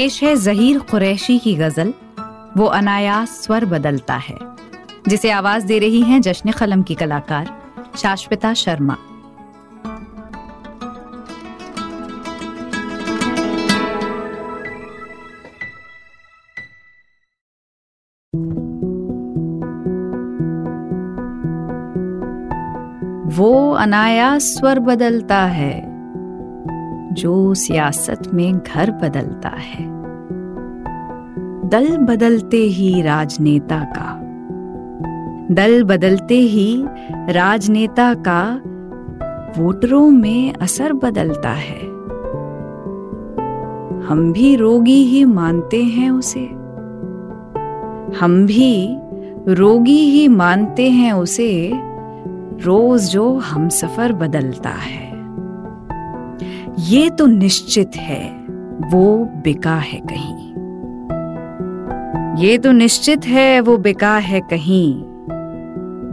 पेश है जहीर कुरैशी की गज़ल, वो अनायास स्वर बदलता है, जिसे आवाज़ दे रही हैं जश्न कलम की कलाकार शाश्विता शर्मा। वो अनायास स्वर बदलता है जो सियासत में घर बदलता है। दल बदलते ही राजनेता का। दल बदलते ही राजनेता का वोटरों में असर बदलता है। हम भी रोगी ही मानते हैं उसे। हम भी रोगी ही मानते हैं उसे। रोज जो हम सफ़र बदलता है। ये तो निश्चित है, वो बिका है कहीं। ये तो निश्चित है, वो बिका है कहीं।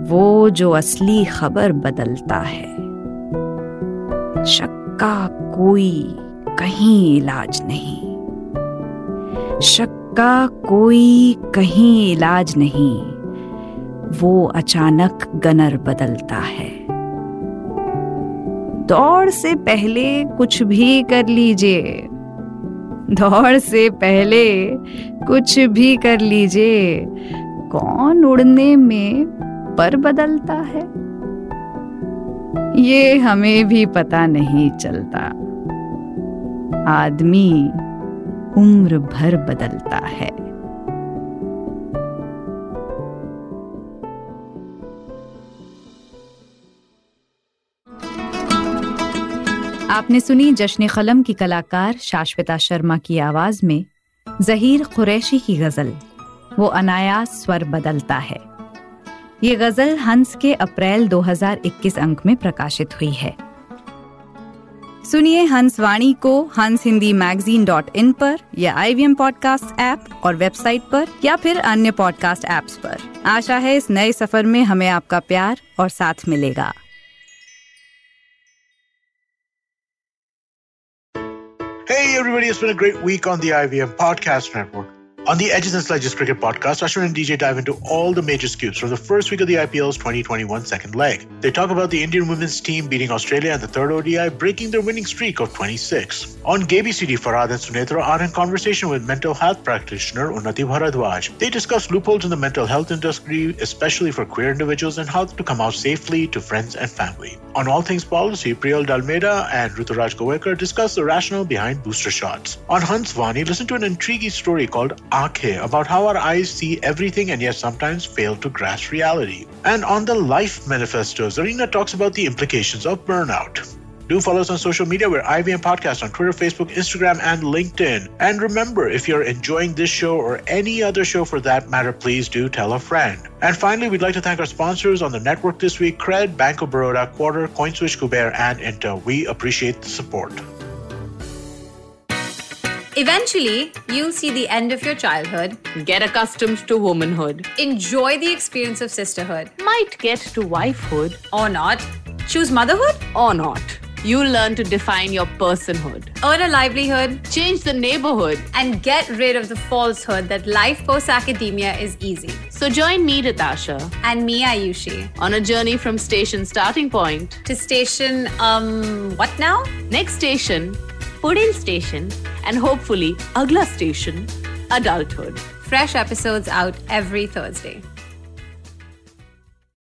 वो जो असली खबर बदलता है। शक का कोई कहीं इलाज नहीं। शक का कोई कहीं इलाज नहीं। वो अचानक गनर बदलता है। दौड़ से पहले कुछ भी कर लीजिए। दौड़ से पहले कुछ भी कर लीजिए। कौन उड़ने में पर बदलता है? ये हमें भी पता नहीं चलता। आदमी उम्र भर बदलता है। आपने सुनी जश्न कलम की कलाकार शाश्विता शर्मा की आवाज़ में जहीर कुरैशी की गज़ल, वो अनायास स्वर बदलता है। ये गज़ल हंस के अप्रैल 2021 अंक में प्रकाशित हुई है। सुनिए हंस वाणी को हंस हिंदी मैगजीन डॉट इन पर, या I V M podcast app और वेबसाइट पर, या फिर अन्य पॉडकास्ट ऐप्स पर। आशा है इस नए सफ़र में हमें आपका प्यार और साथ मिलेगा। Hey, everybody, it's been a great week on the IVM Podcast Network. On the Edges and Sledges Cricket Podcast, Ashwin and DJ dive into all the major scoops from the first week of the IPL's 2021 second leg. They talk about the Indian women's team beating Australia in the third ODI, breaking their winning streak of 26. On GabyCD, Farhad and Sunetra are in conversation with mental health practitioner Unnati Bharadwaj. They discuss loopholes in the mental health industry, especially for queer individuals, and how to come out safely to friends and family. On All Things Policy, Priyal Dalmeda and Ruturaj Govekar discuss the rationale behind booster shots. On Hans Vani, listen to an intriguing story called Aakhe about how our eyes see everything and yet sometimes fail to grasp reality. And on the Life Manifesto, Zarina talks about the implications of burnout. Do follow us on social media. We're IVM Podcast on Twitter, Facebook, Instagram, and LinkedIn. And remember, if you're enjoying this show or any other show for that matter, please do tell a friend. And finally, we'd like to thank our sponsors on the network this week Cred, Bank of Baroda, Quarter, CoinSwitch, Kuber, and Intel. We appreciate the support. Eventually, you'll see the end of your childhood, Get accustomed to womanhood. enjoy the experience of sisterhood, Might get to wifehood or not, choose motherhood, or not. You'll learn to define your personhood. earn a livelihood, Change the neighborhood. and get rid of the falsehood that life post academia is easy. So join me, Ritasha, And me, Ayushi, on a journey from station starting point. to station, um, what now? Next station, Pudin station, and hopefully, Agla station, adulthood. Fresh episodes out every Thursday.